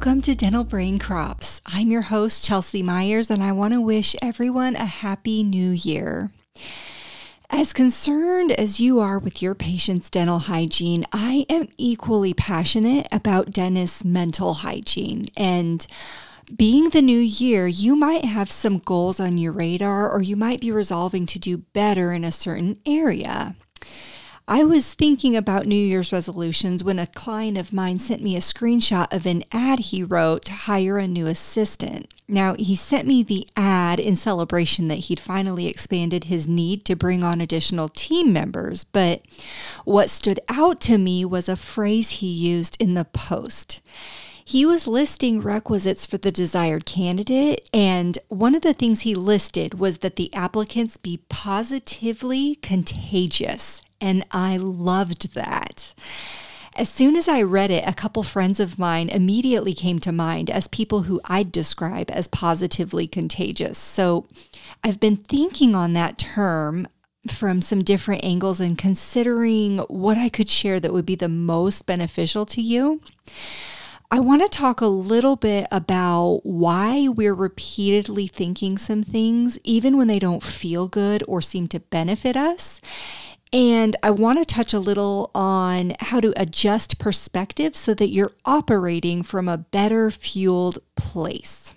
Welcome to Dental Brain Crops. I'm your host, Chelsea Myers, and I want to wish everyone a happy new year. As concerned as you are with your patient's dental hygiene, I am equally passionate about dentists' mental hygiene. And being the new year, you might have some goals on your radar, or you might be resolving to do better in a certain area. I was thinking about New Year's resolutions when a client of mine sent me a screenshot of an ad he wrote to hire a new assistant. Now, he sent me the ad in celebration that he'd finally expanded his need to bring on additional team members, but what stood out to me was a phrase he used in the post. He was listing requisites for the desired candidate, and one of the things he listed was that the applicants be positively contagious and I loved that. As soon as I read it, a couple friends of mine immediately came to mind as people who I'd describe as positively contagious. So I've been thinking on that term from some different angles and considering what I could share that would be the most beneficial to you. I want to talk a little bit about why we're repeatedly thinking some things, even when they don't feel good or seem to benefit us, and I want to touch a little on how to adjust perspective so that you're operating from a better fueled place.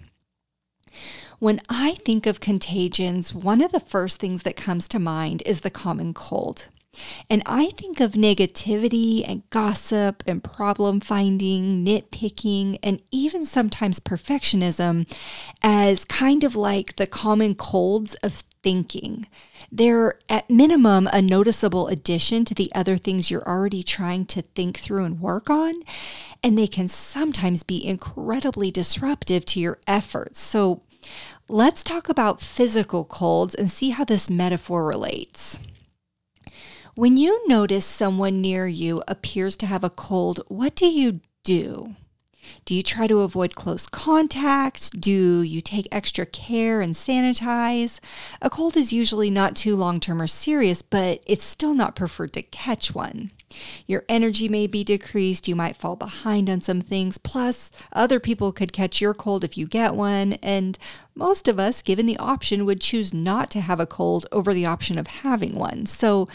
When I think of contagions, one of the first things that comes to mind is the common cold. And I think of negativity and gossip and problem finding, nitpicking, and even sometimes perfectionism as kind of like the common colds of thinking. They're at minimum a noticeable addition to the other things you're already trying to think through and work on. And they can sometimes be incredibly disruptive to your efforts. So let's talk about physical colds and see how this metaphor relates. When you notice someone near you appears to have a cold, what do you do? Do you try to avoid close contact? Do you take extra care and sanitize? A cold is usually not too long term or serious, but it's still not preferred to catch one. Your energy may be decreased, you might fall behind on some things, plus, other people could catch your cold if you get one, and most of us, given the option, would choose not to have a cold over the option of having one. So,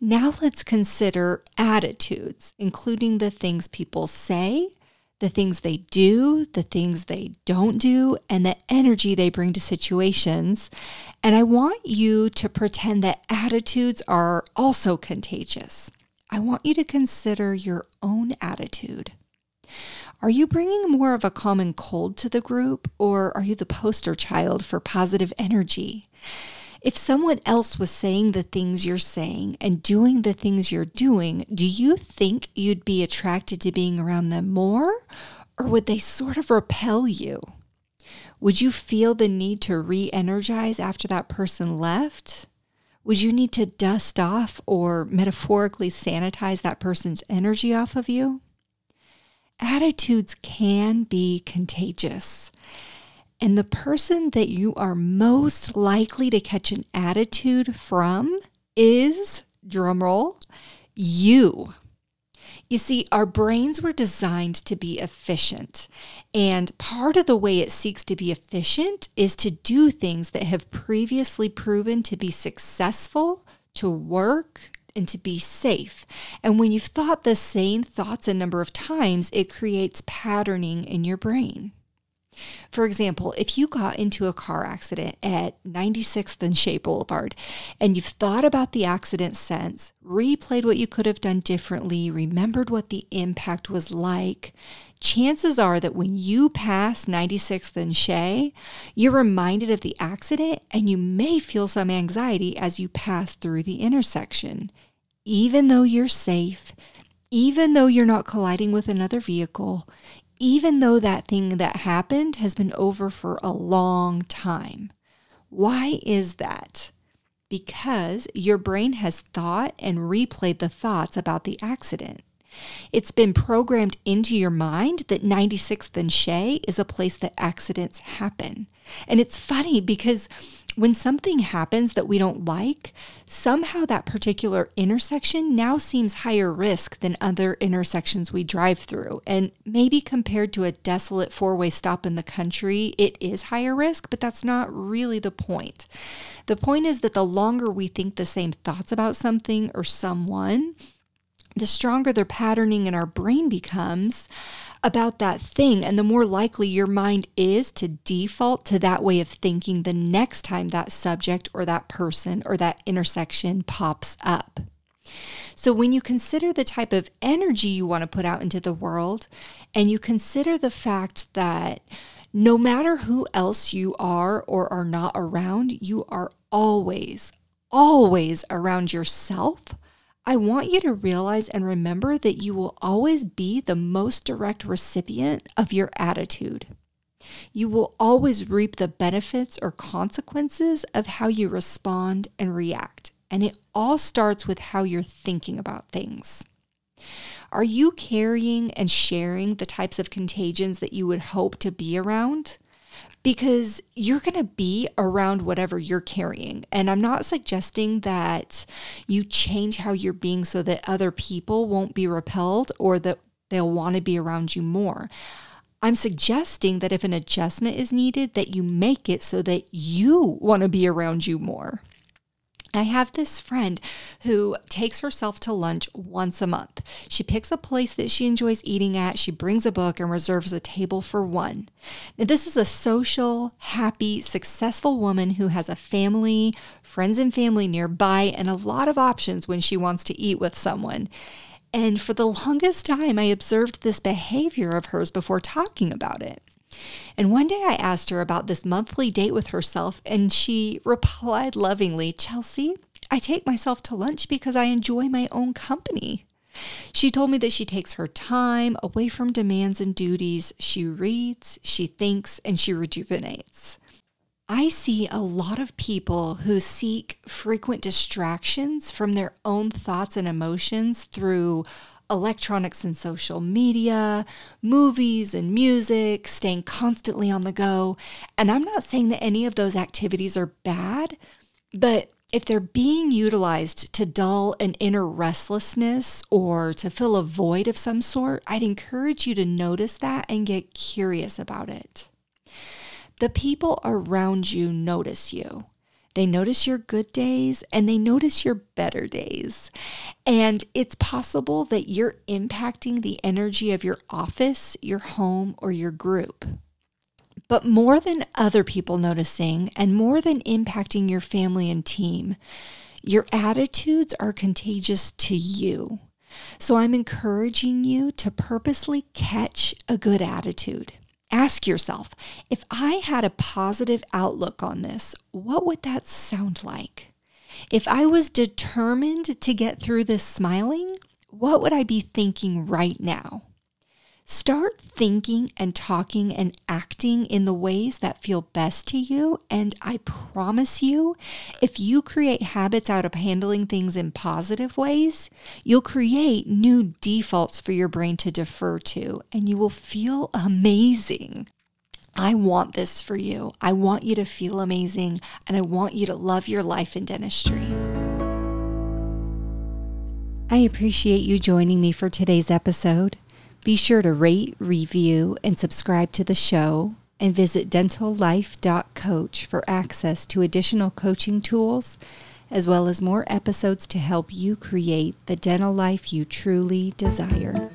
now let's consider attitudes, including the things people say the things they do, the things they don't do, and the energy they bring to situations. And I want you to pretend that attitudes are also contagious. I want you to consider your own attitude. Are you bringing more of a common cold to the group, or are you the poster child for positive energy? If someone else was saying the things you're saying and doing the things you're doing, do you think you'd be attracted to being around them more? Or would they sort of repel you? Would you feel the need to re energize after that person left? Would you need to dust off or metaphorically sanitize that person's energy off of you? Attitudes can be contagious. And the person that you are most likely to catch an attitude from is, drumroll, you. You see, our brains were designed to be efficient. And part of the way it seeks to be efficient is to do things that have previously proven to be successful, to work, and to be safe. And when you've thought the same thoughts a number of times, it creates patterning in your brain. For example, if you got into a car accident at 96th and Shea Boulevard and you've thought about the accident since, replayed what you could have done differently, remembered what the impact was like, chances are that when you pass 96th and Shea, you're reminded of the accident and you may feel some anxiety as you pass through the intersection. Even though you're safe, even though you're not colliding with another vehicle, even though that thing that happened has been over for a long time. Why is that? Because your brain has thought and replayed the thoughts about the accident. It's been programmed into your mind that 96th and Shea is a place that accidents happen. And it's funny because when something happens that we don't like, somehow that particular intersection now seems higher risk than other intersections we drive through. And maybe compared to a desolate four way stop in the country, it is higher risk, but that's not really the point. The point is that the longer we think the same thoughts about something or someone, the stronger their patterning in our brain becomes about that thing, and the more likely your mind is to default to that way of thinking the next time that subject or that person or that intersection pops up. So, when you consider the type of energy you want to put out into the world, and you consider the fact that no matter who else you are or are not around, you are always, always around yourself I want you to realize and remember that you will always be the most direct recipient of your attitude. You will always reap the benefits or consequences of how you respond and react. And it all starts with how you're thinking about things. Are you carrying and sharing the types of contagions that you would hope to be around? Because you're going to be around whatever you're carrying. And I'm not suggesting that you change how you're being so that other people won't be repelled or that they'll want to be around you more. I'm suggesting that if an adjustment is needed, that you make it so that you want to be around you more. I have this friend who takes herself to lunch once a month. She picks a place that she enjoys eating at, she brings a book, and reserves a table for one. Now, this is a social, happy, successful woman who has a family, friends and family nearby, and a lot of options when she wants to eat with someone. And for the longest time, I observed this behavior of hers before talking about it. And one day I asked her about this monthly date with herself, and she replied lovingly, Chelsea, I take myself to lunch because I enjoy my own company. She told me that she takes her time away from demands and duties. She reads, she thinks, and she rejuvenates. I see a lot of people who seek frequent distractions from their own thoughts and emotions through electronics and social media, movies and music, staying constantly on the go. And I'm not saying that any of those activities are bad, but if they're being utilized to dull an inner restlessness or to fill a void of some sort, I'd encourage you to notice that and get curious about it. The people around you notice you. They notice your good days and they notice your better days. And it's possible that you're impacting the energy of your office, your home, or your group. But more than other people noticing and more than impacting your family and team, your attitudes are contagious to you. So I'm encouraging you to purposely catch a good attitude. Ask yourself if I had a positive outlook on this, what would that sound like? If I was determined to get through this smiling, what would I be thinking right now? Start thinking and talking and acting in the ways that feel best to you. And I promise you, if you create habits out of handling things in positive ways, you'll create new defaults for your brain to defer to, and you will feel amazing. I want this for you. I want you to feel amazing, and I want you to love your life in dentistry. I appreciate you joining me for today's episode. Be sure to rate, review, and subscribe to the show, and visit dentallife.coach for access to additional coaching tools, as well as more episodes to help you create the dental life you truly desire.